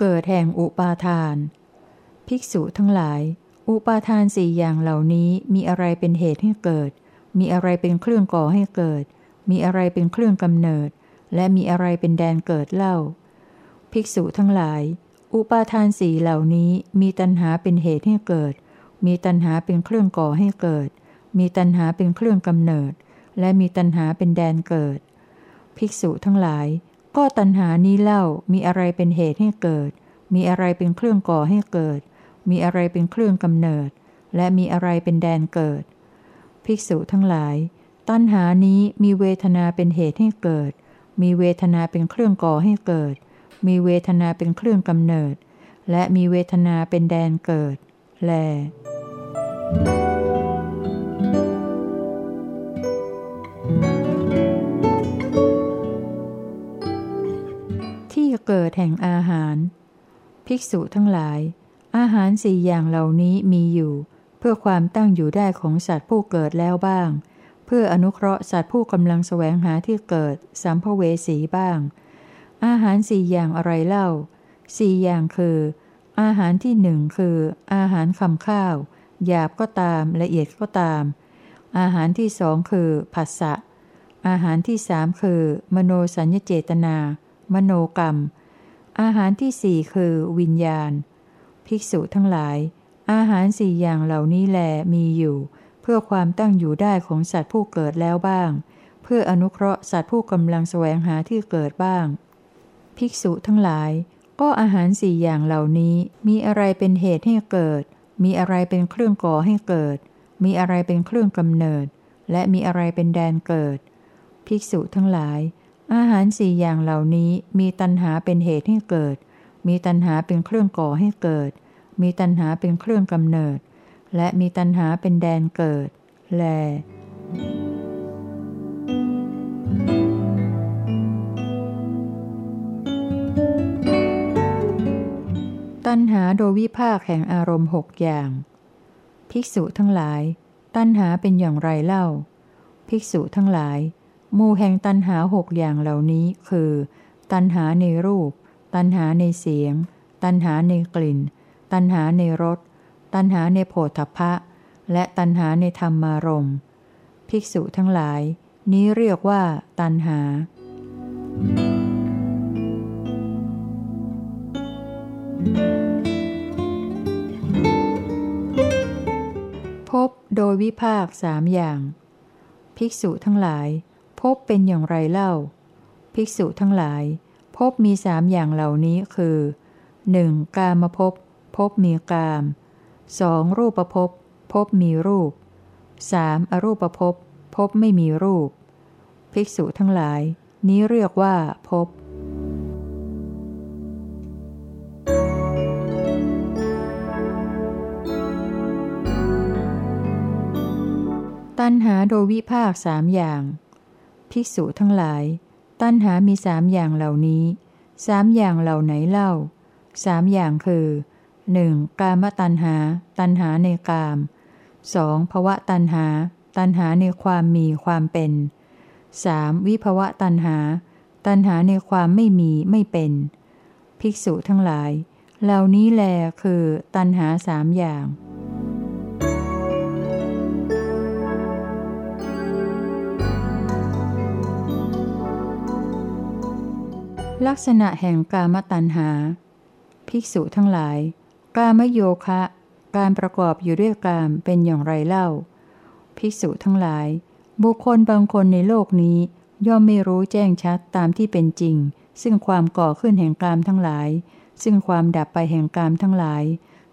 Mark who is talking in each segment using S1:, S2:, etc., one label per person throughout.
S1: เกิดแห่งอุปาทาน ภิกษุทั้งหลาย อุปาทานสี่อย่างเหล่านี้มีอะไรเป็นเหตุให้เกิด มีอะไรเป็นเครื่องก่อให้เกิด มีอะไรเป็นเครื่องกำเนิด และมีอะไรเป็นแดนเกิดเล่า ภิกษุทั้งหลาย อุปาทานสี่เหล่านี้มีตัณหาเป็นเหตุให้เกิด มีตัณหาเป็นเครื่องก่อให้เกิด มีตัณหาเป็นเครื่องกำเนิด และมีตัณหาเป็นแดนเกิด ภิกษุทั้งหลาย ก็ตัณหานี้เล่ามีอะไรเป็นเหตุให้เกิด มีอะไรเป็นเครื่องก่อให้เกิด มีอะไรเป็นเครื่องกำเนิด และมีอะไรเป็นแดนเกิด ภิกษุทั้งหลาย ตัณหานี้มีเวทนาเป็นเหตุให้เกิด มีเวทนาเป็นเครื่องก่อให้เกิด มีเวทนาเป็นเครื่องกำเนิด และมีเวทนาเป็นแดนเกิด แล เกิดแห่งอาหาร ภิกษุทั้งหลาย อาหารสี่อย่างเหล่านี้มีอยู่ เพื่อความตั้งอยู่ได้ของสัตว์ผู้เกิดแล้วบ้าง เพื่ออนุเคราะห์สัตว์ผู้กำลังแสวงหาที่เกิดสัมภเวสีบ้าง อาหารสี่อย่างอะไรเล่าสี่อย่างคือ อาหารที่หนึ่งคือ อาหารคำข้าว หยาบก็ตามละเอียดก็ตาม อาหารที่สองคือผัสสะอาหารที่สามคือ มโนสัญญเจตนา มโนกรรม อาหารที่สี่คือ วิญญาณ ภิกษุทั้งหลาย อาหารสี่อย่างเหล่านี้แลมีอยู่ เพื่อความตั้งอยู่ได้ของสัตว์ผู้เกิดแล้วบ้าง เพื่ออนุเคราะห์สัตว์ผู้กำลังแสวงหาที่เกิดบ้าง ภิกษุทั้งหลาย ก็อาหารสี่อย่างเหล่านี้ มีอะไรเป็นเหตุให้เกิด มีอะไรเป็นเครื่องก่อให้เกิด มีอะไรเป็นเครื่องกำเนิด และมีอะไรเป็นแดนเกิด ภิกษุทั้งหลาย อาหารสี่อย่างเหล่านี้มีตัณหาเป็นเหตุให้เกิด มีตัณหาเป็นเครื่องก่อให้เกิด มีตัณหาเป็นเครื่องกำเนิด และมีตัณหาเป็นแดนเกิด แล ตัณหาโดยวิภาคแห่งอารมณ์หกอย่าง ภิกษุทั้งหลาย ตัณหาเป็นอย่างไรเล่า ภิกษุทั้งหลาย มู่แห่งตัณหาหกอย่างเหล่านี้คือ ตัณหาในรูป ตัณหาในเสียง ตัณหาในกลิ่น ตัณหาในรส ตัณหาในโผฏฐัพพะ และตัณหาในธรรมารมภิกษุทั้งหลาย นี้เรียกว่า ตัณหา พบโดยวิภาคสามอย่าง ภิกษุทั้งหลาย พบเป็นอย่างไรเล่า ภิกษุทั้งหลาย พบมีสามอย่างเหล่านี้คือ 1. กามภพพบมีกาม 2. รูปภพพบมีรูป 3. อรูปภพพบไม่มีรูป ภิกษุทั้งหลาย นี้เรียกว่าพบตัณหาโดยวิภาคสามอย่าง ภิกษุทั้งหลาย ตัณหามีสามอย่างเหล่านี้สามอย่างเหล่าไหนเล่าสามอย่างคือ 1. กามตัณหา ตัณหาในกาม 2. ภวะตัณหา ตัณหาในความมีความเป็น 3. วิภวะตัณหา ตัณหาในความไม่มีไม่เป็น ภิกษุทั้งหลาย เหล่านี้แลคือตัณหาสามอย่าง ลักษณะแห่งกามตัณหา ภิกษุทั้งหลาย กามโยคะ การประกอบอยู่ด้วยกามเป็นอย่างไรเล่า ภิกษุทั้งหลาย บุคคลบางคนในโลกนี้ ย่อมไม่รู้แจ้งชัดตามที่เป็นจริง ซึ่งความก่อขึ้นแห่งกามทั้งหลาย ซึ่งความดับไปแห่งกามทั้งหลาย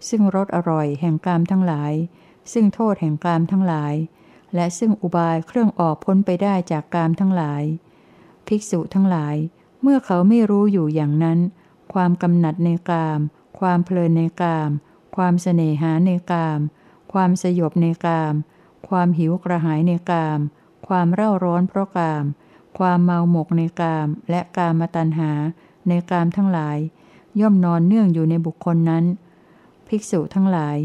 S1: ซึ่งรสอร่อยแห่งกามทั้งหลาย ซึ่งโทษแห่งกามทั้งหลาย และซึ่งอุบายเครื่องออกพ้นไปได้จากกามทั้งหลาย ภิกษุทั้งหลาย เมื่อเขาไม่รู้อยู่อย่างนั้น ความกำหนัดในกาม ความเพลินในกาม ความเสน่หาในกาม ความสยบในกาม ความหิวกระหายในกาม ความเร่าร้อนเพราะกาม ความเมาหมกในกาม และกามตัณหา ในกามทั้งหลาย ย่อมนอนเนื่องอยู่ในบุคคลนั้น ภิกษุทั้งหลาย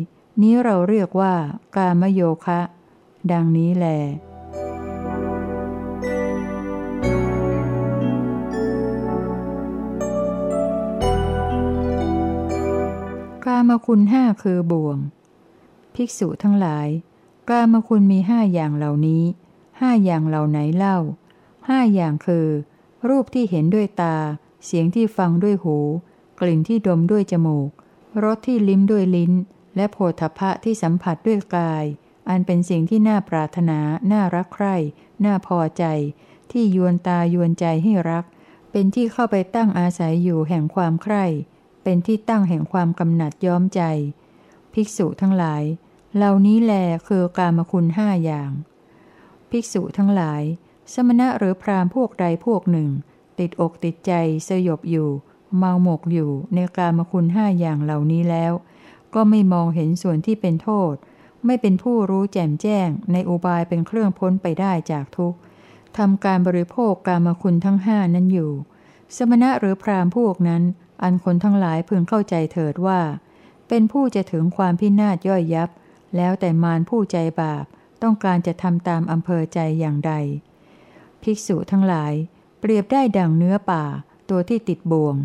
S1: นี้เราเรียกว่า กามโยคะ ดังนี้แหละ กามคุณห้าคือบ่วง ภิกษุทั้งหลาย กามคุณมีห้าอย่างเหล่านี้ ห้าอย่างเหล่าไหนเล่า ห้าอย่างคือ รูปที่เห็นด้วยตา เสียงที่ฟังด้วยหู กลิ่นที่ดมด้วยจมูก รสที่ลิ้มด้วยลิ้น และโผฏฐะที่สัมผัสด้วยกาย อันเป็นสิ่งที่น่าปรารถนา น่ารักใคร่ น่าพอใจ ที่ยวนตายวนใจให้รัก เป็นที่เข้าไปตั้งอาศัยอยู่แห่งความใคร่ เป็นที่ตั้งแห่งความกำหนัดย้อมใจ ภิกษุทั้งหลาย เหล่านี้แลคือกามคุณห้าอย่าง ภิกษุทั้งหลาย สมณะหรือพราหมณ์พวกใดพวกหนึ่ง ติดอกติดใจสยบอยู่ เมาหมกอยู่ในกามคุณห้าอย่างเหล่านี้แล้ว ก็ไม่มองเห็นส่วนที่เป็นโทษ ไม่เป็นผู้รู้แจ่มแจ้ง ในอุบายเป็นเครื่องพ้นไปได้จากทุกข์ทำการบริโภคกามคุณทั้งห้านั้นอยู่ สมณะหรือพราหมณ์พวกนั้น อันคนทั้งหลายพึงเข้าใจเถิดว่า เป็นผู้จะถึงความพินาศย่อยยับ แล้วแต่มารผู้ใจบาปต้องการจะทำตามอำเภอใจอย่างใด ภิกษุทั้งหลาย เปรียบได้ดังเนื้อป่า ตัวที่ติดบ่วง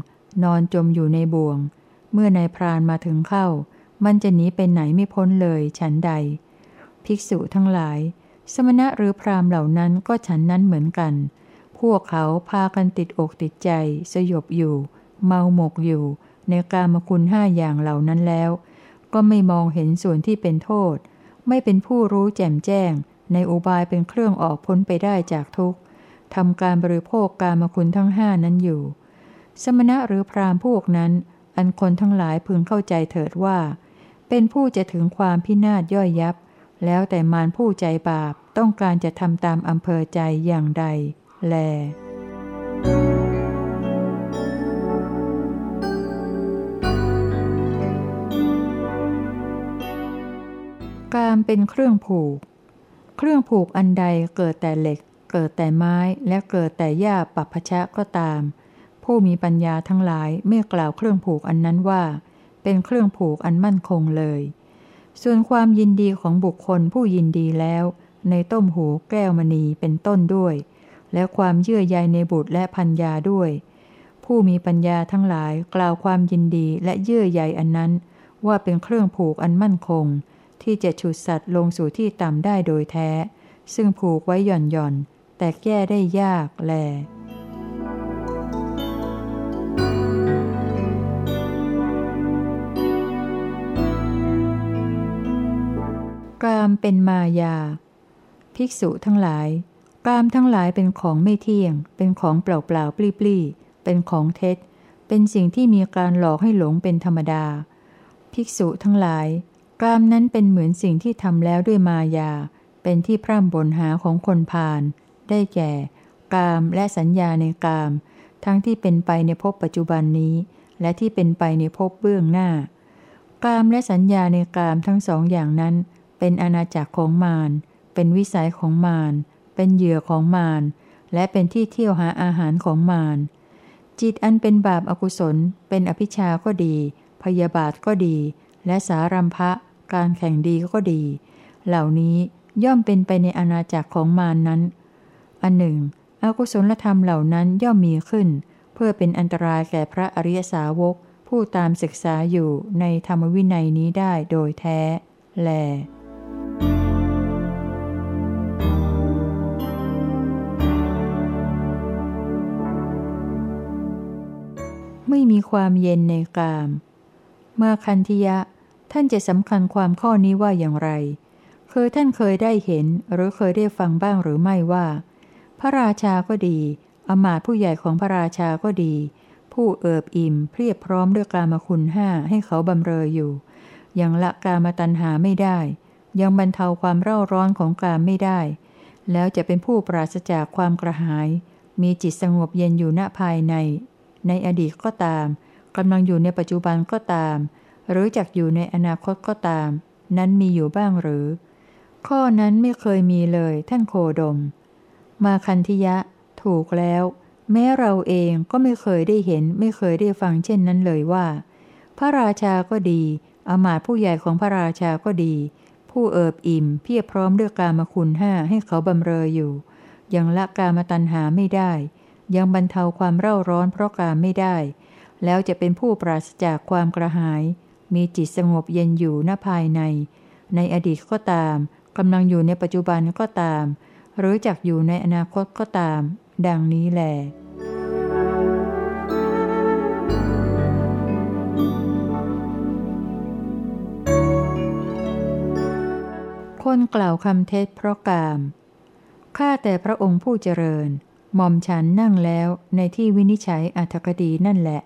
S1: นอนจมอยู่ในบ่วง เมื่อนายพรานมาถึงเข้า มันจะหนีไปไหนไม่พ้นเลยฉันใด ภิกษุทั้งหลาย สมณะหรือพรามเหล่านั้นก็ฉันนั้นเหมือนกัน พวกเขาพากันติดอกติดใจ สยบอยู่ เมาหมกอยู่ ในกามคุณห้าอย่างเหล่านั้นแล้ว ก็ไม่มองเห็นส่วนที่เป็นโทษ ไม่เป็นผู้รู้แจ่มแจ้ง ในอุบายเป็นเครื่องออกพ้นไปได้จากทุกข์ทำการบริโภคกามคุณทั้งห้านั้นอยู่ สมณะหรือพรามพวกนั้น อันคนทั้งหลายพึงเข้าใจเถิดว่า เป็นผู้จะถึงความพินาศย่อยยับ แล้วแต่มารผู้ใจบาปต้องการจะทำตามอำเภอใจอย่างใด แล กามเป็นเครื่องผูก เครื่องผูกอันใดเกิดแต่เหล็ก เกิดแต่ไม้และเกิดแต่หญ้าปัพชะก็ตาม ผู้มีปัญญาทั้งหลายไม่กล่าวเครื่องผูกอันนั้นว่า เป็นเครื่องผูกอันมั่นคงเลย ส่วนความยินดีของบุคคลผู้ยินดีแล้ว ในต้มหูแก้วมณีเป็นต้นด้วย และความเยื่อใยในบุตรและพัญญาด้วย ผู้มีปัญญาทั้งหลายกล่าวความยินดีและเยื่อใยอันนั้น ว่าเป็นเครื่องผูกอันมั่นคง ที่จะฉุดสัตว์ลงสู่ที่ต่ำได้โดยแท้ ซึ่งผูกไว้หย่อนหย่อนแต่แก้ได้ยากแล กามเป็นมายา ภิกษุทั้งหลาย กามทั้งหลายเป็นของไม่เที่ยง เป็นของเปล่าเปล่าปลี่ปลี่เป็นของเท็จ เป็นสิ่งที่มีการหลอกให้หลงเป็นธรรมดา ภิกษุทั้งหลาย กามนั้นเป็นเหมือนสิ่งที่ทำแล้วด้วยมายา เป็นที่พร่ำบนหาของคนพาลได้แก่ กามและสัญญาในกาม ทั้งที่เป็นไปในภพปัจจุบันนี้ และที่เป็นไปในภพเบื้องหน้า กามและสัญญาในกามทั้งสองอย่างนั้น เป็นอาณาจักรของมาร เป็นวิสัยของมาร เป็นเหยื่อของมาร และเป็นที่เที่ยวหาอาหารของมาร จิตอันเป็นบาปอากุศล เป็นอภิชาก็ดี พยาบาทก็ดี และสารัมภะ การแข่งดีก็ดี เหล่านี้ย่อมเป็นไปในอาณาจักรของมารนั้น อันหนึ่ง อกุศลธรรมเหล่านั้นย่อมมีขึ้น เพื่อเป็นอันตรายแก่พระอริยสาวก ผู้ตามศึกษาอยู่ในธรรมวินัยนี้ได้โดยแท้ แลไม่มีความเย็นในกามมาคันธิยะ ท่านจะสำคัญความข้อนี้ว่าอย่างไร คือท่านเคยได้เห็นหรือเคยได้ฟังบ้างหรือไม่ว่า พระราชาก็ดี อมาตผู้ใหญ่ของพระราชาก็ดี ผู้เอิบอิ่มเพียบพร้อมด้วยกามคุณห้าให้เขาบำเรออยู่ ยังละกามตัณหาไม่ได้ ยังบรรเทาความเร่าร้อนของกามไม่ได้ แล้วจะเป็นผู้ปราศจากความกระหาย มีจิตสงบเย็นอยู่ณภายใน ในอดีตก็ตามกำลังอยู่ในปัจจุบันก็ตาม หรือจักอยู่ในอนาคตก็ตาม นั้นมีอยู่บ้างหรือ ข้อนั้นไม่เคยมีเลยท่านโคดม มาคันธิยะ ถูกแล้ว แม้เราเองก็ไม่เคยได้เห็นไม่เคยได้ฟังเช่นนั้นเลยว่า พระราชาก็ดีอมาตผู้ใหญ่ของพระราชาก็ดี ผู้เอิบอิ่มเพียบพร้อมด้วยกามคุณห้าให้เขาบำเรออยู่ ยังละกามตัณหาไม่ได้ ยังบรรเทาความเร่าร้อนเพราะกามไม่ได้ แล้วจะเป็นผู้ปราศจากความกระหาย มีจิตสงบเย็นอยู่ณภายใน ในอดีตก็ตามกำลังอยู่ในปัจจุบันก็ตาม หรือจักอยู่ในอนาคตก็ตาม ดังนี้แหลคนกล่าวคำเท็จเพราะกาม ข้าแต่พระองค์ผู้เจริญ หม่อมฉันนั่งแล้วในที่วินิจฉัยอัธกดีนั่นแหละ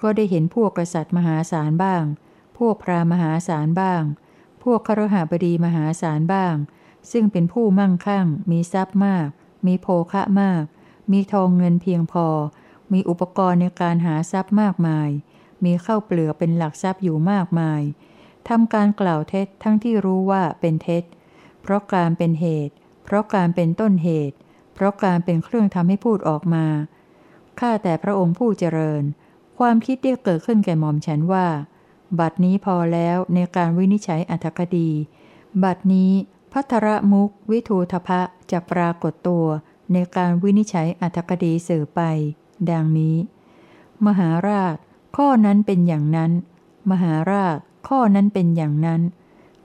S1: ก็ได้เห็นพวกกษัตริย์มหาศาลบ้าง พวกพรามหาศาลบ้าง พวกครหบดีมหาศาลบ้าง ซึ่งเป็นผู้มั่งคั่ง มีทรัพย์มาก มีโภคะมาก มีทองเงินเพียงพอ มีอุปกรณ์ในการหาทรัพย์มากมาย มีเข้าเปลือกเป็นหลักทรัพย์อยู่มากมายทำการกล่าวเท็จทั้งที่รู้ว่าเป็นเท็จ เพราะการเป็นเหตุ เพราะการเป็นต้นเหตุ เพราะการเป็นเครื่องทำให้พูดออกมา ข้าแต่พระองค์ผู้เจริญ ความคิดได้เกิดขึ้นแก่หม่อมฉันว่า บัดนี้พอแล้วในการวินิจฉัยอัธคดี บัดนี้พัทรมุกวิทูทพะจะปรากฏตัวในการวินิจฉัยอัธคดีสื่อไป ดังนี้ มหาราช ข้อนั้นเป็นอย่างนั้น มหาราช ข้อนั้นเป็นอย่างนั้น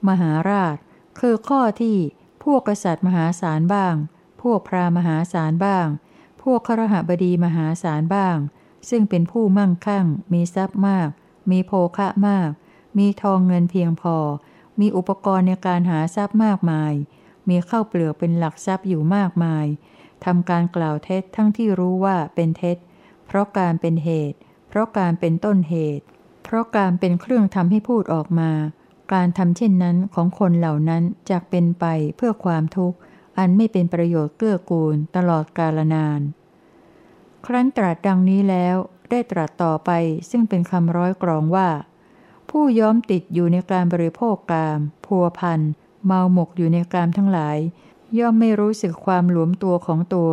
S1: มหาราช คือข้อที่พวกกษัตริย์มหาศาลบ้าง พวกพราหมหาศาลบ้าง พวกครหบดีมหาศาลบ้าง ซึ่งเป็นผู้มั่งคั่งมีทรัพย์มาก มีโภคะมาก มีทองเงินเพียงพอ มีอุปกรณ์ในการหาทรัพย์มากมาย มีเข้าเปลือกเป็นหลักทรัพย์อยู่มากมายทำการกล่าวเท็จทั้งที่รู้ว่าเป็นเท็จ เพราะการเป็นเหตุ เพราะการเป็นต้นเหตุ เพราะการเป็นเครื่องทำให้พูดออกมา การทำเช่นนั้นของคนเหล่านั้นจะเป็นไปเพื่อความทุกข์ อันไม่เป็นประโยชน์เกื้อกูลตลอดกาลนาน ครั้นตรัสดังนี้แล้ว ได้ตรัสต่อไปซึ่งเป็นคำร้อยกรองว่า ผู้ย้อมติดอยู่ในการบริโภคกาม พัวพัน เมาหมกอยู่ในกามทั้งหลาย ย่อมไม่รู้สึกความหลวมตัวของตัว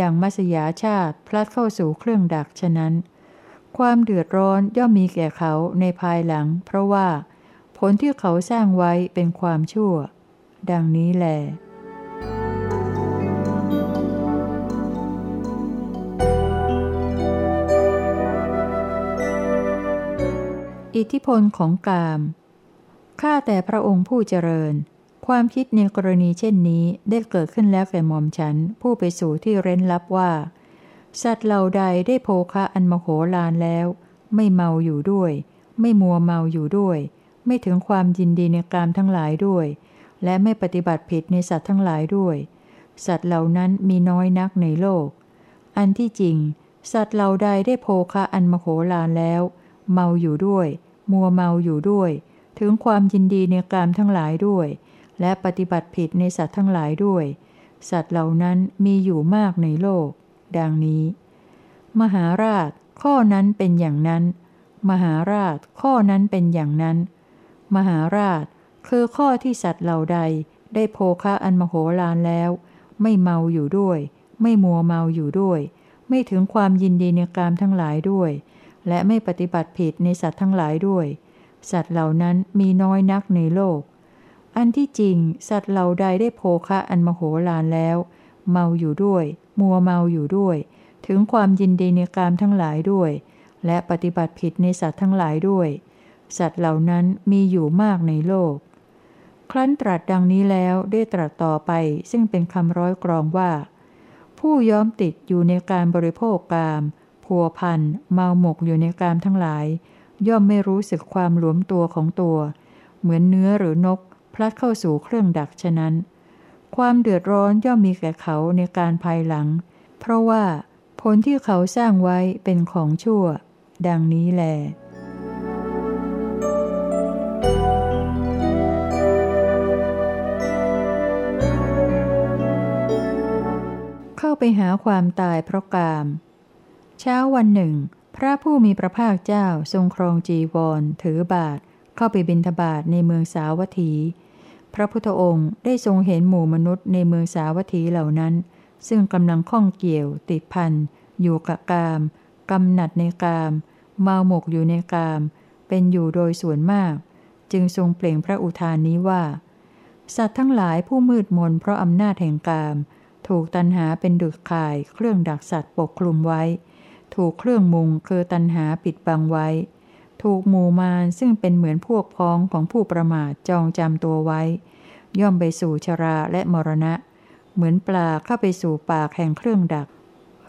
S1: ดังมัสยาชาติพลัดเข้าสู่เครื่องดักฉะนั้น ความเดือดร้อนย่อมมีแก่เขาในภายหลัง เพราะว่า ผลที่เขาสร้างไว้เป็นความชั่ว ดังนี้แหล อิทธิพลของกาม ข้าแต่พระองค์ผู้เจริญ ความคิดในกรณีเช่นนี้ได้เกิดขึ้นแล้วแก่หม่อมฉันผู้ไปสู่ที่เร้นลับว่า สัตว์เหล่าใดได้โภคะอันมโหฬารแล้ว ไม่เมาอยู่ด้วย ไม่มัวเมาอยู่ด้วย ไม่ถึงความยินดีในกามทั้งหลายด้วย และไม่ปฏิบัติผิดในสัตว์ทั้งหลายด้วย สัตว์เหล่านั้นมีน้อยนักในโลก อันที่จริง สัตว์เหล่าใดได้โภคะอันมโหฬารแล้วเมาอยู่ด้วย มัวเมาอยู่ด้วย ถึงความยินดีในกามทั้งหลายด้วย และปฏิบัติผิดในสัตว์ทั้งหลายด้วย สัตว์เหล่านั้นมีอยู่มากในโลก ดังนี้ มหาราช ข้อนั้นเป็นอย่างนั้น มหาราช ข้อนั้นเป็นอย่างนั้น มหาราช คือข้อที่สัตว์เหล่าใด ได้โภคะอันมโหฬารแล้ว ไม่เมาอยู่ด้วย ไม่มัวเมาอยู่ด้วย ไม่ถึงความยินดีในกามทั้งหลายด้วย และไม่ปฏิบัติผิดในสัตว์ทั้งหลายด้วย สัตว์เหล่านั้นมีน้อยนักในโลก อันที่จริง สัตว์เหล่าใดได้โภคะอันมโหฬารแล้ว เมาอยู่ด้วย มัวเมาอยู่ด้วย ถึงความยินดีในกามทั้งหลายด้วย และปฏิบัติผิดในสัตว์ทั้งหลายด้วย สัตว์เหล่านั้นมีอยู่มากในโลก ครั้นตรัสดังนี้แล้วได้ตรัสต่อไปซึ่งเป็นคำร้อยกรองว่า ผู้ย้อมติดอยู่ในการบริโภคกาม พัวพันเมาหมกอยู่ในกามทั้งหลาย ย่อมไม่รู้สึกความหลวมตัวของตัว เหมือนเนื้อหรือนก พลัดเข้าสู่เครื่องดักฉะนั้น ความเดือดร้อนย่อมมีแก่เขาในการภายหลัง เพราะว่าผลที่เขาสร้างไว้เป็นของชั่ว ดังนี้แลเข้าไปหาความตายเพราะกาม เช้าวันหนึ่ง พระผู้มีพระภาคเจ้าทรงครองจีวร ถือบาท เข้าไปบิณฑบาตในเมืองสาวัตถี พระพุทธองค์ได้ทรงเห็นหมู่มนุษย์ในเมืองสาวัตถีเหล่านั้น ซึ่งกำลังข้องเกี่ยว ติดพันอยู่กับกามกำหนัดในกาม เมาหมกอยู่ในกาม เป็นอยู่โดยส่วนมาก จึงทรงเปล่งพระอุทานนี้ว่า สัตว์ทั้งหลายผู้มืดมนเพราะอำนาจแห่งกาม ถูกตันหาเป็นดุจข่ายเครื่องดักสัตว์ปกคลุมไว้ ถูกเครื่องมุงคือตันหาปิดบังไว้ ถูกหมู่มารซึ่งเป็นเหมือนพวกพ้องของผู้ประมาทจองจำตัวไว้ ย่อมไปสู่ชราและมรณะ เหมือนปลาเข้าไปสู่ปากแห่งเครื่องดัก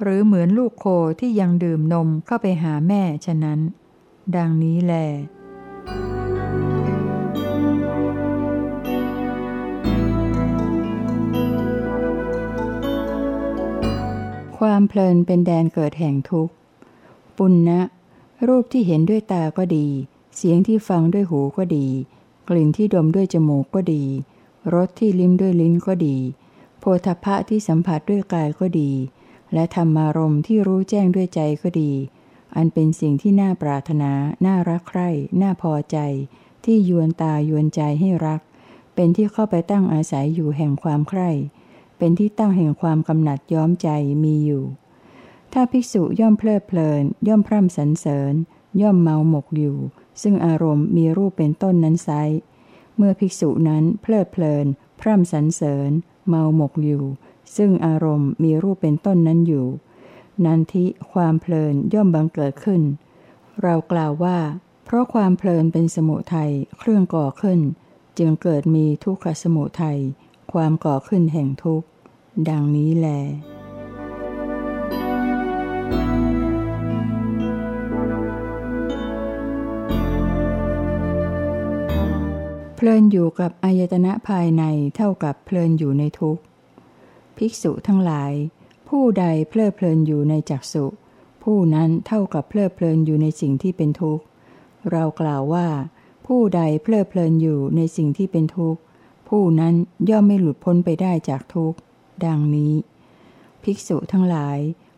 S1: หรือเหมือนลูกโคที่ยังดื่มนมเข้าไปหาแม่ฉะนั้น ดังนี้แหละความเพลินเป็นแดนเกิดแห่งทุกข์ ปุณณะรูปที่เห็นด้วยตาก็ดี เสียงที่ฟังด้วยหูก็ดี กลิ่นที่ดมด้วยจมูกก็ดี รสที่ลิ้มด้วยลิ้นก็ดี โพธพะที่สัมผัสด้วยกายก็ดี และธรรมารมที่รู้แจ้งด้วยใจก็ดี อันเป็นสิ่งที่น่าปรารถนา น่ารักใคร่ น่าพอใจ ที่ยวนตายวนใจให้รัก เป็นที่เข้าไปตั้งอาศัยอยู่แห่งความใคร่ เป็นที่ตั้งแห่งความกำหนัดย้อมใจมีอยู่ ถ้าภิกษุย่อมเพลิดเพลิน ย่อมพร่ำสรรเสริญ ย่อมเมาหมกอยู่ ซึ่งอารมณ์มีรูปเป็นต้นนั้นไซเมื่อภิกษุนั้นเพลิดเพลิน พร่ำสรรเสริญ เมาหมกอยู่ ซึ่งอารมณ์มีรูปเป็นต้นนั้นอยู่ นันทิความเพลินย่อมบังเกิดขึ้น เรากล่าวว่า เพราะความเพลินเป็นสมุทัยเครื่องก่อขึ้น จึงเกิดมีทุกขสมุทัยความก่อขึ้นแห่งทุกข์ ดังนี้แล เพลินอยู่กับอายตนะภายในเท่ากับเพลินอยู่ในทุกข์ ภิกษุทั้งหลาย ผู้ใดเพลิดเพลินอยู่ในจักสุผู้นั้นเท่ากับเพลิดเพลินอยู่ในสิ่งที่เป็นทุกข์ เรากล่าวว่า ผู้ใดเพลิดเพลินอยู่ในสิ่งที่เป็นทุกข์ ผู้นั้นย่อมไม่หลุดพ้นไปได้จากทุกข์ ดังนี้ ภิกษุทั้งหลาย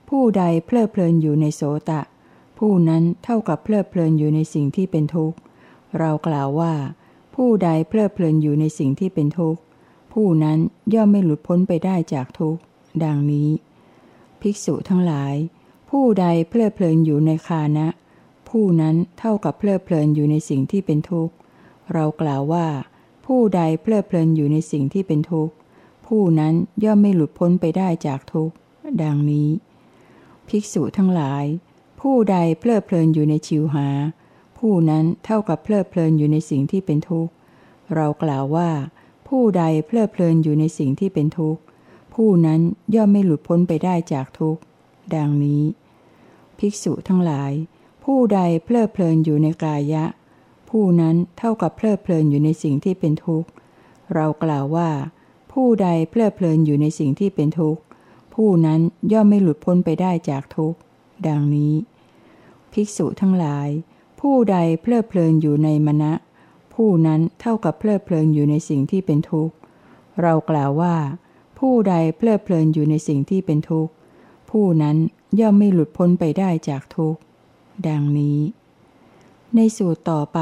S1: ผู้ใดเพลิดเพลินอยู่ในโสตะ ผู้นั้นเท่ากับเพลิดเพลินอยู่ในสิ่งที่เป็นทุกข์ เรากล่าวว่า ผู้ใดเพลิดเพลินอยู่ในสิ่งที่เป็นทุกข์ ผู้นั้นย่อมไม่หลุดพ้นไปได้จากทุกข์ ดังนี้ ภิกษุทั้งหลาย ผู้ใดเพลิดเพลินอยู่ในคานะ ผู้นั้นเท่ากับเพลิดเพลินอยู่ในสิ่งที่เป็นทุกข์ เรากล่าวว่า ผู้ใดเพลิดเพลินอยู่ในสิ่งที่เป็นทุกข์ ผู้นั้นย่อมไม่หลุดพ้นไปได้จากทุกข์ ดังนี้ ภิกษุทั้งหลาย ผู้ใดเพลิดเพลินอยู่ในชิวหา ผู้นั้นเท่ากับเพลิดเพลินอยู่ในสิ่งที่เป็นทุกข์ เรากล่าวว่า ผู้ใดเพลิดเพลินอยู่ในสิ่งที่เป็นทุกข์ ผู้นั้นย่อมไม่หลุดพ้นไปได้จากทุกข์ ดังนี้ ภิกษุทั้งหลาย ผู้ใดเพลิดเพลินอยู่ในกายะ ผู้นั้นเท่ากับเพลิดเพลินอยู่ในสิ่งที่เป็นทุกข์ เรากล่าวว่า ผู้ใดเพลิดเพลินอยู่ในสิ่งที่เป็นทุกข์ ผู้นั้นย่อมไม่หลุดพ้นไปได้จากทุกข์ ดังนี้ ภิกษุทั้งหลาย ผู้ใดเพลิดเพลินอยู่ในมณะ ผู้นั้นเท่ากับเพลิดเพลินอยู่ในสิ่งที่เป็นทุกข์ เรากล่าวว่า ผู้ใดเพลิดเพลินอยู่ในสิ่งที่เป็นทุกข์ ผู้นั้นย่อมไม่หลุดพ้นไปได้จากทุกข์ ดังนี้ ในสูตรต่อไป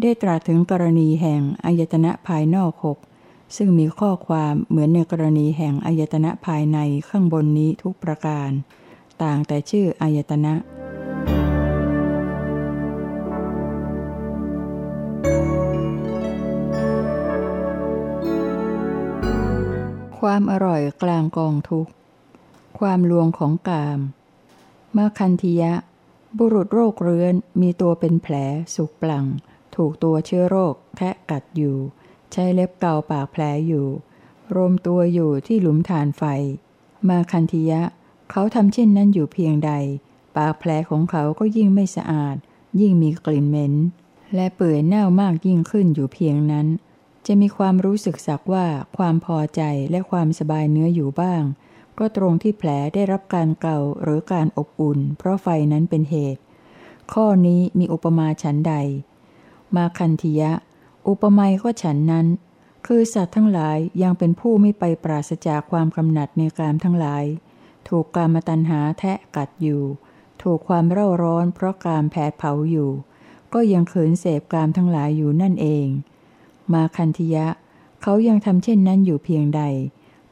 S1: ได้ตรัสถึงกรณีแห่งอายตนะภายนอกหกซึ่งมีข้อความเหมือนในกรณีแห่งอายตนะภายในข้างบนนี้ทุกประการ ต่างแต่ชื่ออายตนะ ความอร่อยกลางกองทุกความลวงของกามมาคันธิยะ บุรุษโรคเรื้อนมีตัวเป็นแผล สุกปลัง ถูกตัวเชื้อโรคแทะกัดอยู่ ใช้เล็บเกาปากแผลอยู่ รวมตัวอยู่ที่หลุมฐานไฟ มาคันธิยะ เขาทำเช่นนั้นอยู่เพียงใด ปากแผลของเขาก็ยิ่งไม่สะอาด ยิ่งมีกลิ่นเหม็น และเปื่อยเน่ามากยิ่งขึ้นอยู่เพียงนั้น จะมีความรู้สึกสักว่าความพอใจและความสบายเนื้ออยู่บ้าง ก็ตรงที่แผลได้รับการเกาหรือการอบอุ่น เพราะไฟนั้นเป็นเหตุ ข้อนี้มีอุปมาฉันใด มาคันธิยะ อุปมาก็ฉันนั้น คือสัตว์ทั้งหลายยังเป็นผู้ไม่ไปปราศจากความกำหนัดในกามทั้งหลาย ถูกกามตัณหาแทะกัดอยู่ ถูกความเร่าร้อนเพราะกามแผดเผาอยู่ ก็ยังขืนเสพกามทั้งหลายอยู่นั่นเอง มาคันธิยะ เขายังทำเช่นนั้นอยู่เพียงใด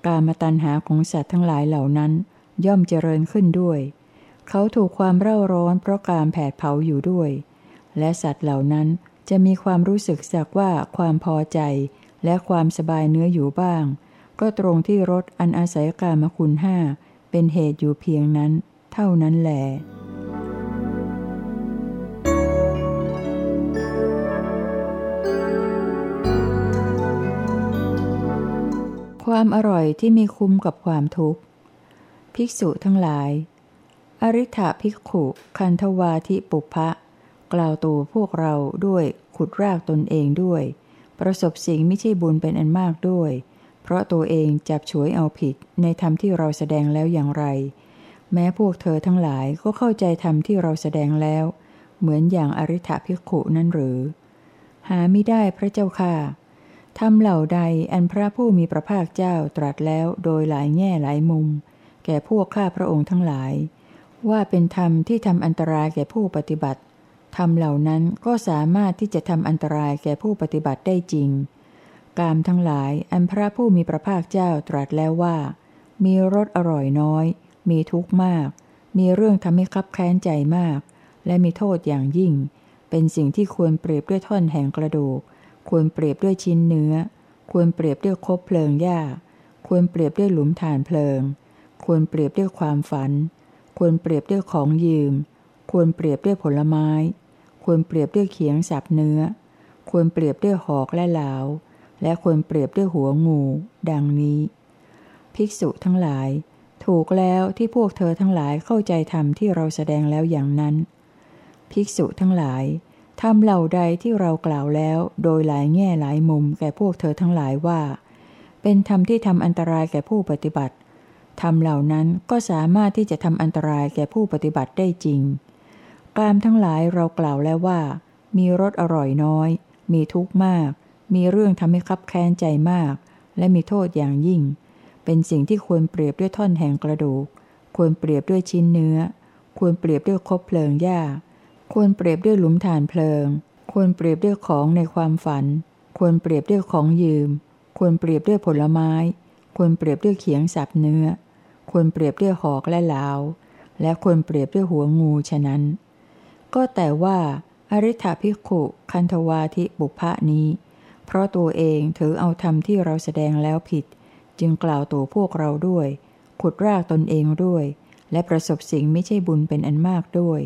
S1: กามตัณหาของสัตว์ทั้งหลายเหล่านั้น ย่อมเจริญขึ้นด้วย เขาถูกความเร่าร้อนเพราะการแผดเผาอยู่ด้วย และสัตว์เหล่านั้นจะมีความรู้สึกสักว่าความพอใจและความสบายเนื้ออยู่บ้าง ก็ตรงที่รสอันอาศัยกามคุณห้าเป็นเหตุอยู่เพียงนั้น เท่านั้นแหละ ความอร่อยที่มีคุ้มกับความทุกข์ ภิกษุทั้งหลาย อริ t าภิกขุ คันธวาทิปุพะ กล่าวตัวพวกเราด้วยขุดรากตนเองด้วย ประสบสิ่งไม่ใช่บุญเป็นอันมากด้วย เพราะตัวเองจับฉวยเอาผิดในธรรมที่เราแสดงแล้วอย่างไร แม้พวกเธอทั้งหลายก็เข้าใจธรรมที่เราแสดงแล้ว เหมือนอย่างอริ t าภิกขุนั่นหรือ หาไม่ได้พระเจ้าค่ะ ทำเหล่าใดอันพระผู้มีพระภาคเจ้าตรัสแล้วโดยหลายแง่หลายมุม แก่พวกข้าพระองค์ทั้งหลาย ว่าเป็นธรรมที่ทำอันตรายแก่ผู้ปฏิบัติธรรมเหล่านั้นก็สามารถที่จะทำอันตรายแก่ผู้ปฏิบัติได้จริง กามทั้งหลายอันพระผู้มีพระภาคเจ้าตรัสแล้วว่า มีรสอร่อยน้อย มีทุกข์มาก มีเรื่องทำให้คับแค้นใจมาก และมีโทษอย่างยิ่ง เป็นสิ่งที่ควรเปรียบด้วยท่อนแห่งกระดูก ควรเปรียบด้วยชิ้นเนื้อ ควรเปรียบด้วยคบเพลิงหญ้า ควรเปรียบด้วยหลุมฐานเพลิง ควรเปรียบด้วยความฝัน ควรเปรียบด้วยของยืม ควรเปรียบด้วยผลไม้ ควรเปรียบด้วยเขียงสับเนื้อ ควรเปรียบด้วยหอกและเหลา และควรเปรียบด้วยหัวงู ดังนี้ ภิกษุทั้งหลาย ถูกแล้วที่พวกเธอทั้งหลายเข้าใจธรรมที่เราแสดงแล้วอย่างนั้น ภิกษุทั้งหลาย ทำเหล่าใดที่เรากล่าวแล้วโดยหลายแง่หลายมุมแก่พวกเธอทั้งหลายว่า เป็นธรรมที่ทำอันตรายแก่ผู้ปฏิบัติธรรมเหล่านั้นก็สามารถที่จะทำอันตรายแก่ผู้ปฏิบัติได้จริง กามทั้งหลายเรากล่าวแล้วว่า มีรสอร่อยน้อย มีทุกข์มาก มีเรื่องทำให้คับแค้นใจมาก และมีโทษอย่างยิ่ง เป็นสิ่งที่ควรเปรียบด้วยท่อนแห่งกระดูก ควรเปรียบด้วยชิ้นเนื้อ ควรเปรียบด้วยคบเพลิงหญ้า ควรเปรียบด้วยหลุมฐานเพลิง ควรเปรียบด้วยของในความฝัน ควรเปรียบด้วยของยืม ควรเปรียบด้วยผลไม้ ควรเปรียบด้วยเขียงสับเนื้อ ควรเปรียบด้วยหอกและเหลาและควรเปรียบด้วยหัวงูฉะนั้น ก็แต่ว่าอริ t ภิกขุคันธวาทิบุพะนี้ เพราะตัวเองถือเอาธรรมที่เราแสดงแล้วผิด จึงกล่าวตัวพวกเราด้วย ขุดรากตนเองด้วย และประสบสิ่งไม่ใช่บุญเป็นอันมากด้วย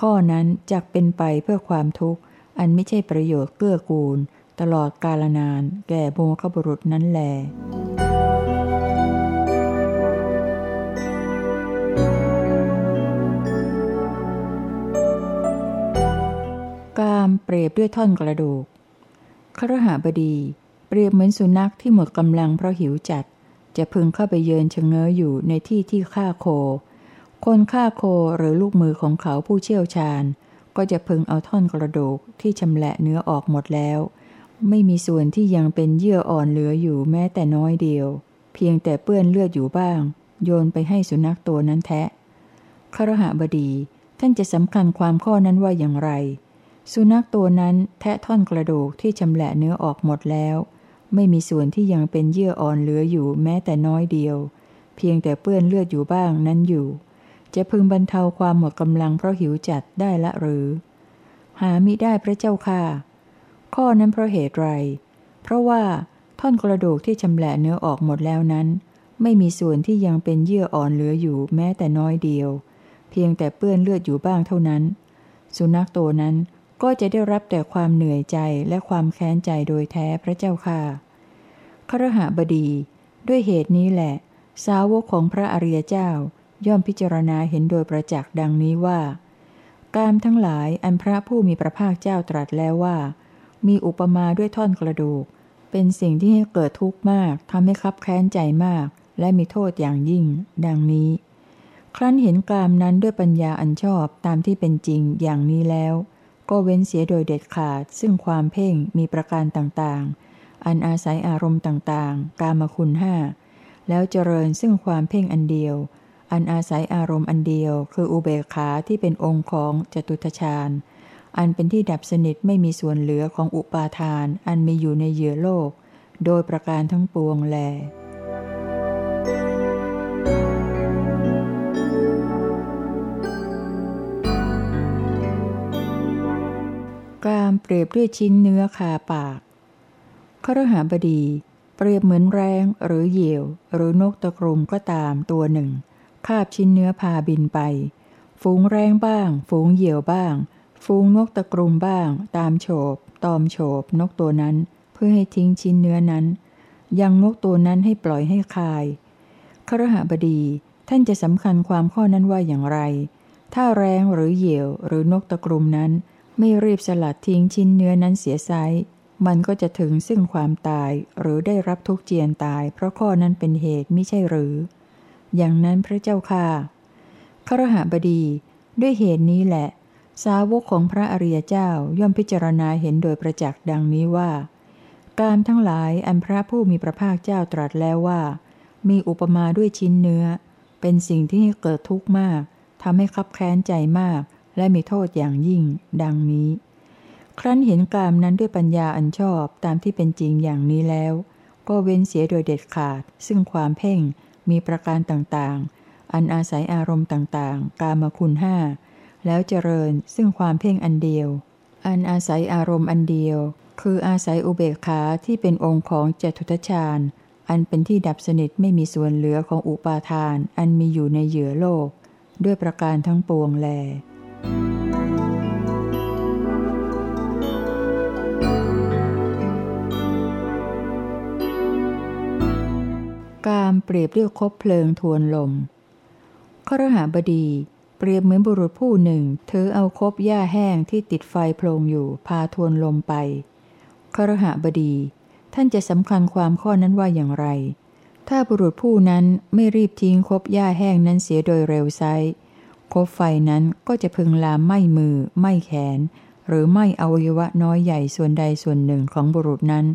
S1: ข้อนั้นจักเป็นไปเพื่อความทุกข์ อันไม่ใช่ประโยชน์เกื้อกูล ตลอดกาลนาน แก่โมฆบุรุษนั้นแลกามเปรียบด้วยท่อนกระดูก ครหาบดี เปรียบเหมือนสุนัขที่หมดกำลังเพราะหิวจัด จะพึงเข้าไปเยินชะเง้ออยู่ในที่ที่ฆ่าโค คนฆ่าโคหรือลูกมือของเขาผู้เชี่ยวชาญ ก็จะพึงเอาท่อนกระดูกที่ชำแหละเนื้อออกหมดแล้ว ไม่มีส่วนที่ยังเป็นเยื่ออ่อนเหลืออยู่แม้แต่น้อยเดียว เพียงแต่เปื้อนเลือดอยู่บ้าง โยนไปให้สุนัขตัวนั้นแทะครหบดีท่านจะสำคัญความข้อนั้นว่าอย่างไร สุนัขตัวนั้นแทะท่อนกระดูกที่ชำแหละเนื้อออกหมดแล้ว ไม่มีส่วนที่ยังเป็นเยื่ออ่อนเหลืออยู่แม้แต่น้อยเดียว เพียงแต่เปื้อนเลือดอยู่บ้างนั้นอยู่ จะพึงบรรเทาความหมดกำลังเพราะหิวจัดได้ละหรือ หามิได้พระเจ้าค่ะ ข้อนั้นเพราะเหตุไร เพราะว่าท่อนกระดูกที่ชำแหละเนื้อออกหมดแล้วนั้น ไม่มีส่วนที่ยังเป็นเยื่ออ่อนเหลืออยู่แม้แต่น้อยเดียว เพียงแต่เปื้อนเลือดอยู่บ้างเท่านั้น สุนัขตัวนั้นก็จะได้รับแต่ความเหนื่อยใจและความแค้นใจโดยแท้พระเจ้าค่ะครหบดี ด้วยเหตุนี้แหละ สาวกของพระอริยเจ้า ย่อมพิจารณาเห็นโดยประจักษ์ดังนี้ว่า กามทั้งหลายอันพระผู้มีพระภาคเจ้าตรัสแล้วว่า มีอุปมาด้วยท่อนกระดูก เป็นสิ่งที่ให้เกิดทุกข์มากทำให้คับแค้นใจมาก และมีโทษอย่างยิ่ง ดังนี้ ครั้นเห็นกามนั้นด้วยปัญญาอันชอบตามที่เป็นจริงอย่างนี้แล้ว ก็เว้นเสียโดยเด็ดขาด ซึ่งความเพ่งมีประการต่างๆ อันอาศัยอารมณ์ต่างๆ กามคุณห้าแล้วเจริญซึ่งความเพ่งอันเดียว อันอาศัยอารมณ์อันเดียว คืออุเบกขาที่เป็นองค์ของจตุทชาญ อันเป็นที่ดับสนิทไม่มีส่วนเหลือของอุปาทาน อันมีอยู่ในเหยื่อโลก โดยประการทั้งปวงแลกามเปรียบด้วยชิ้นเนื้อคาปากครหาบดี เปรียบเหมือนแรงหรือเหยี่ยว หรือนกตะกรุมก็ตามตัวหนึ่ง คาบชิ้นเนื้อพาบินไป ฝูงแรงบ้าง ฝูงเหยี่ยวบ้าง ฝูงนกตะกรุมบ้าง ตามโฉบ ตอมโฉบ นกตัวนั้น เพื่อให้ทิ้งชิ้นเนื้อนั้น ยังนกตัวนั้นให้ปล่อยให้คาย ครหบดีท่านจะสำคัญความข้อนั้นว่าอย่างไร ถ้าแรงหรือเหยี่ยวหรือนกตะกรุมนั้น ไม่รีบสลัดทิ้งชิ้นเนื้อนั้นเสียไซมันก็จะถึงซึ่งความตายหรือได้รับทุกเจียนตาย เพราะข้อนั้นเป็นเหตุไม่ใช่หรือ อย่างนั้นพระเจ้าค่ะครหบดีด้วยเหตุนี้แหละ สาวกของพระอริยเจ้าย่อมพิจารณาเห็นโดยประจักษ์ดังนี้ว่า การทั้งหลายอันพระผู้มีพระภาคเจ้าตรัสแล้วว่า มีอุปมาด้วยชิ้นเนื้อ เป็นสิ่งที่ให้เกิดทุกข์มากทำให้คับแค้นใจมาก และมีโทษอย่างยิ่ง ดังนี้ ครั้นเห็นกามนั้นด้วยปัญญาอันชอบตามที่เป็นจริงอย่างนี้แล้ว ก็เว้นเสียโดยเด็ดขาด ซึ่งความเพ่ง มีประการต่างๆ อันอาศัยอารมณ์ต่างๆ กามคุณห้าแล้วเจริญซึ่งความเพ่งอันเดียว อันอาศัยอารมณ์อันเดียว คืออาศัยอุเบกขาที่เป็นองค์ของเจตุทชาญ อันเป็นที่ดับสนิทไม่มีส่วนเหลือของอุปาทาน อันมีอยู่ในเหยื่อโลก ด้วยประการทั้งปวงแล กามเปรียบเรียกคบเพลิงทวนลมขรหาบดี เปรียบเหมือนบุรุษผู้หนึ่งถือเอาคบหญ้าแห้งที่ติดไฟโพลงอยู่พาทวนลมไปครหาบดี ท่านจะสำคัญความข้อนั้นว่าอย่างไร ถ้าบุรุษผู้นั้นไม่รีบทิ้งคบหญ้าแห้งนั้นเสียโดยเร็วไซคบไฟนั้นก็จะพึงลามไม่มือไม่แขน หรือไม่อวัยวะน้อยใหญ่ส่วนใดส่วนหนึ่งของบุรุษนั้น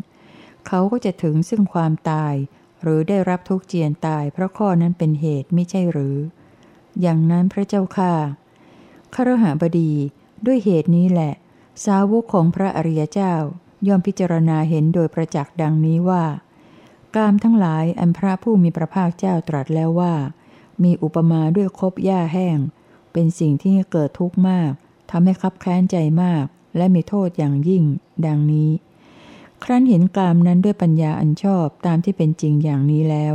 S1: เขาก็จะถึงซึ่งความตาย หรือได้รับทุกข์เจียนตายเพราะข้อนั้นเป็นเหตุไม่ใช่หรือ อย่างนั้นพระเจ้าค่าครหบดีด้วยเหตุนี้แหละ สาวกของพระอริยเจ้า ย่อมพิจารณาเห็นโดยประจักษ์ดังนี้ว่า กามทั้งหลายอันพระผู้มีพระภาคเจ้าตรัสแล้วว่า มีอุปมาด้วยคบหญ้าแห้ง เป็นสิ่งที่เกิดทุกข์มากทำให้คับแค้นใจมาก และมีโทษอย่างยิ่ง ดังนี้ ครั้นเห็นกามนั้นด้วยปัญญาอันชอบตามที่เป็นจริงอย่างนี้แล้ว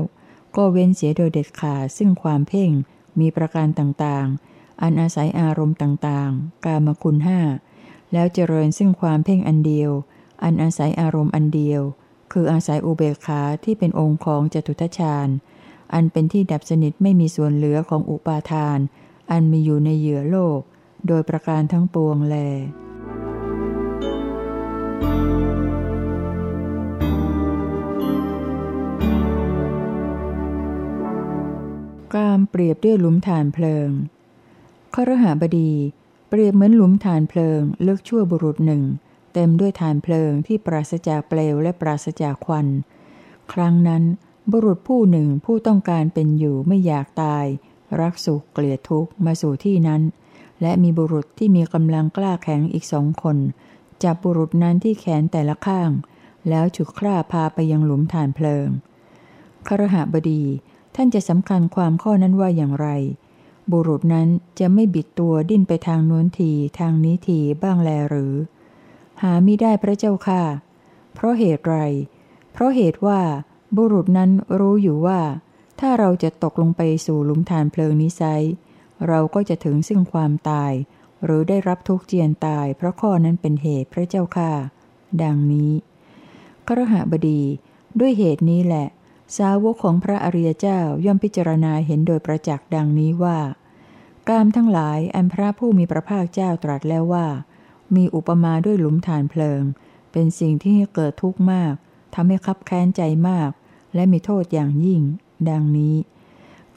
S1: ก็เว้นเสียโดยเด็ดขาดซึ่งความเพ่ง มีประการต่างๆ อันอาศัยอารมณ์ต่างๆ กามคุณห้าแล้วเจริญซึ่งความเพ่งอันเดียว อันอาศัยอารมณ์อันเดียว คืออาศัยอุเบกขาที่เป็นองค์ของจตุทชาญ อันเป็นที่ดับสนิทไม่มีส่วนเหลือของอุปาทาน อันมีอยู่ในเหยื่อโลก โดยประการทั้งปวงแล กามเปรียบด้วยหลุมฐานเพลิงขรหบดีเปรียบเหมือนหลุมฐานเพลิงเลือกชั่วบุรุษหนึ่ง เต็มด้วยฐานเพลิงที่ปราศจากเปลวและปราศจากควัน ครั้งนั้นบุรุษผู้หนึ่งผู้ต้องการเป็นอยู่ไม่อยากตาย รักสุขเกลียดทุกข์มาสู่ที่นั้น และมีบุรุษที่มีกำลังกล้าแข็งอีกสองคนจับบุรุษนั้นที่แขนแต่ละข้าง แล้วฉุกคร่าพาไปยังหลุมฐานเพลิงครหบดี ท่านจะสำคัญความข้อนั้นว่าอย่างไร บุรุษนั้นจะไม่บิดตัวดิ้นไปทางโน้นทีทางนี้ทีบ้างแลหรือ หาไม่ได้พระเจ้าค่ะ เพราะเหตุไร เพราะเหตุว่า บุรุษนั้นรู้อยู่ว่า ถ้าเราจะตกลงไปสู่หลุมฐานเพลิงนี้ไซเราก็จะถึงซึ่งความตาย หรือได้รับทุกเจียนตาย เพราะข้อนั้นเป็นเหตุพระเจ้าค่ะ ดังนี้กรหบดี ด้วยเหตุนี้แหละ สาวกของพระอริยเจ้าย่อมพิจารณาเห็นโดยประจักษ์ดังนี้ว่า กามทั้งหลายอันพระผู้มีพระภาคเจ้าตรัสแล้วว่า มีอุปมาด้วยหลุมฐานเพลิง เป็นสิ่งที่ให้เกิดทุกข์มากทำให้คับแค้นใจมาก และมีโทษอย่างยิ่ง ดังนี้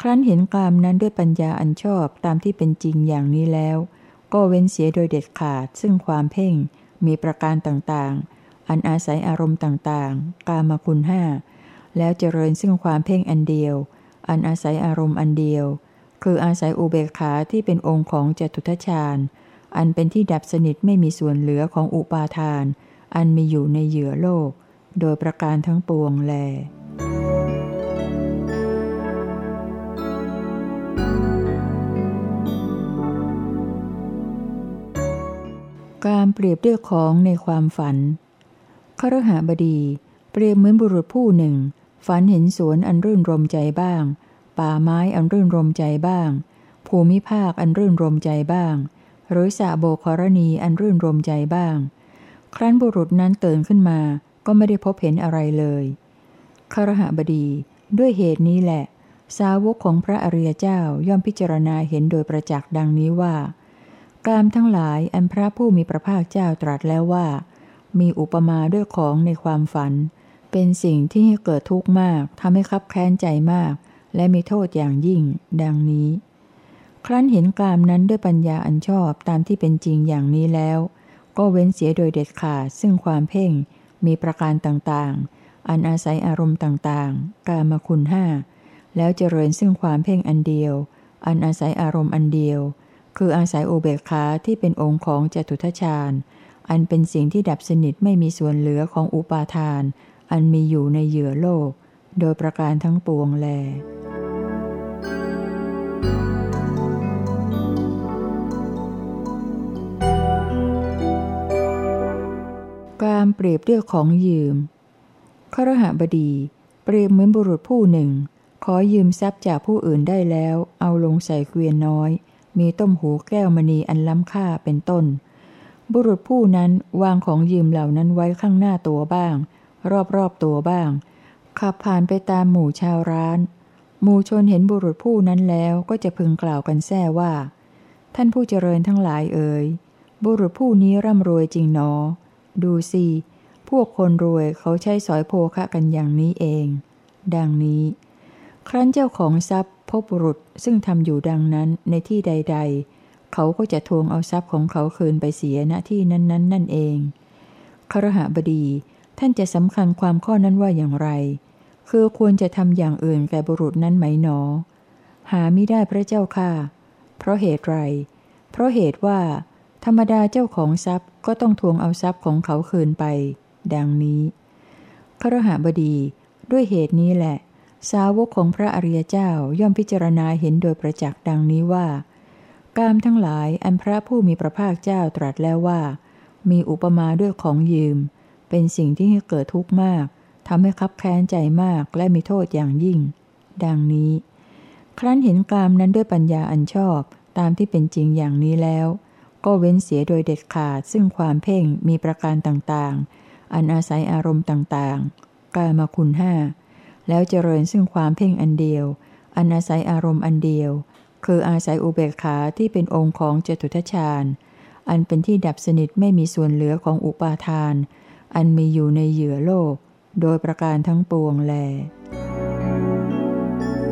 S1: ครั้นเห็นกามนั้นด้วยปัญญาอันชอบตามที่เป็นจริงอย่างนี้แล้ว ก็เว้นเสียโดยเด็ดขาด ซึ่งความเพ่ง มีประการต่างๆ อันอาศัยอารมณ์ต่างๆ กามคุณห้า แล้วเจริญซึ่งความเพ่งอันเดียว อันอาศัยอารมณ์อันเดียว คืออาศัยอุเบกขาที่เป็นองค์ของจตุทชาญ อันเป็นที่ดับสนิทไม่มีส่วนเหลือของอุปาทาน อันมีอยู่ในเหยื่อโลก โดยประการทั้งปวงแลการเปรียบด้วยของในความฝันครหาบดี เปรียบเหมือนบุรุษผู้หนึ่ง ฝันเห็นสวนอันรื่นรมใจบ้าง ป่าไม้อันรื่นรมใจบ้าง ภูมิภาคอันรื่นรมใจบ้าง หรือสะโบครณีอันรื่นรมใจบ้าง ครั้นบุรุษนั้นเตือนขึ้นมา ก็ไม่ได้พบเห็นอะไรเลยครหบดีด้วยเหตุนี้แหละ สาวกของพระอริยเจ้าย่อมพิจารณาเห็นโดยประจักษ์ดังนี้ว่า กามทั้งหลายอันพระผู้มีพระภาคเจ้าตรัสแล้วว่า มีอุปมาด้วยของในความฝัน เป็นสิ่งที่ให้เกิดทุกข์มากทำให้คับแค้นใจมาก และมีโทษอย่างยิ่ง ดังนี้ ครั้นเห็นกลามนั้นด้วยปัญญาอันชอบตามที่เป็นจริงอย่างนี้แล้ว ก็เว้นเสียโดยเด็ดขาดซึ่งความเพ่ง มีประการต่างๆ อันอาศัยอารมณ์ต่างๆ กามคุณห้าแล้วเจริญซึ่งความเพ่งอันเดียว อันอาศัยอารมณ์อันเดียว คืออาศัยโอเบคาที่เป็นองค์ของจตุทชาญ อันเป็นสิ่งที่ดับสนิทไม่มีส่วนเหลือของอุปาทาน อันมีอยู่ในเหยื่อโลก โดยประการทั้งปวงแล การเปรียบด้วยของยืมครหบดี เปรียบเหมือนบุรุษผู้หนึ่ง ขอยืมทรัพย์จากผู้อื่นได้แล้ว เอาลงใส่เกวียนน้อย มีต้มหูแก้วมณีอันล้ำค่าเป็นต้น บุรุษผู้นั้นวางของยืมเหล่านั้นไว้ข้างหน้าตัวบ้าง รอบๆตัวบ้าง ขับผ่านไปตามหมู่ชาวร้าน หมู่ชนเห็นบุรุษผู้นั้นแล้วก็จะพึงกล่าวกันแซ่ว่า ท่านผู้เจริญทั้งหลายเอ่ยบุรุษผู้นี้ร่ำรวยจริงหนอ ดูสิพวกคนรวยเขาใช้สอยโภคะกันอย่างนี้เอง ดังนี้ ครั้นเจ้าของทรัพย์พบบุรุษซึ่งทำอยู่ดังนั้นในที่ใด ๆ เขาก็จะทวงเอาทรัพย์ของเขาคืนไปเสียณที่นั้นๆนนนั่นเองครหบดี ท่านจะสำคัญความข้อนั้นว่าอย่างไร คือควรจะทำอย่างอื่นแก่บุรุษนั้นไหมหนอ หาไม่ได้พระเจ้าค่ะ เพราะเหตุไร เพราะเหตุว่า ธรรมดาเจ้าของทรัพย์ก็ต้องทวงเอาทรัพย์ของเขาคืนไป ดังนี้ครหบดี ด้วยเหตุนี้แหละ สาวกของพระอริยเจ้าย่อมพิจารณาเห็นโดยประจักษ์ดังนี้ว่า กามทั้งหลายอันพระผู้มีพระภาคเจ้าตรัสแล้วว่า มีอุปมาด้วยของยืม เป็นสิ่งที่ให้เกิดทุกข์มากทำให้คับแค้นใจมากและมีโทษอย่างยิ่ง ดังนี้ ครั้นเห็นกามนั้นด้วยปัญญาอันชอบตามที่เป็นจริงอย่างนี้แล้ว ก็เว้นเสียโดยเด็ดขาด ซึ่งความเพ่งมีประการต่างๆ อันอาศัยอารมณ์ต่างๆ กามคุณห้าแล้วเจริญซึ่งความเพ่งอันเดียว อันอาศัยอารมณ์อันเดียว คืออาศัยอุเบกขาที่เป็นองค์ของเจตุทชาญ อันเป็นที่ดับสนิทไม่มีส่วนเหลือของอุปาทาน อันมีอยู่ในเหยื่อโลก โดยประการทั้งปวงแล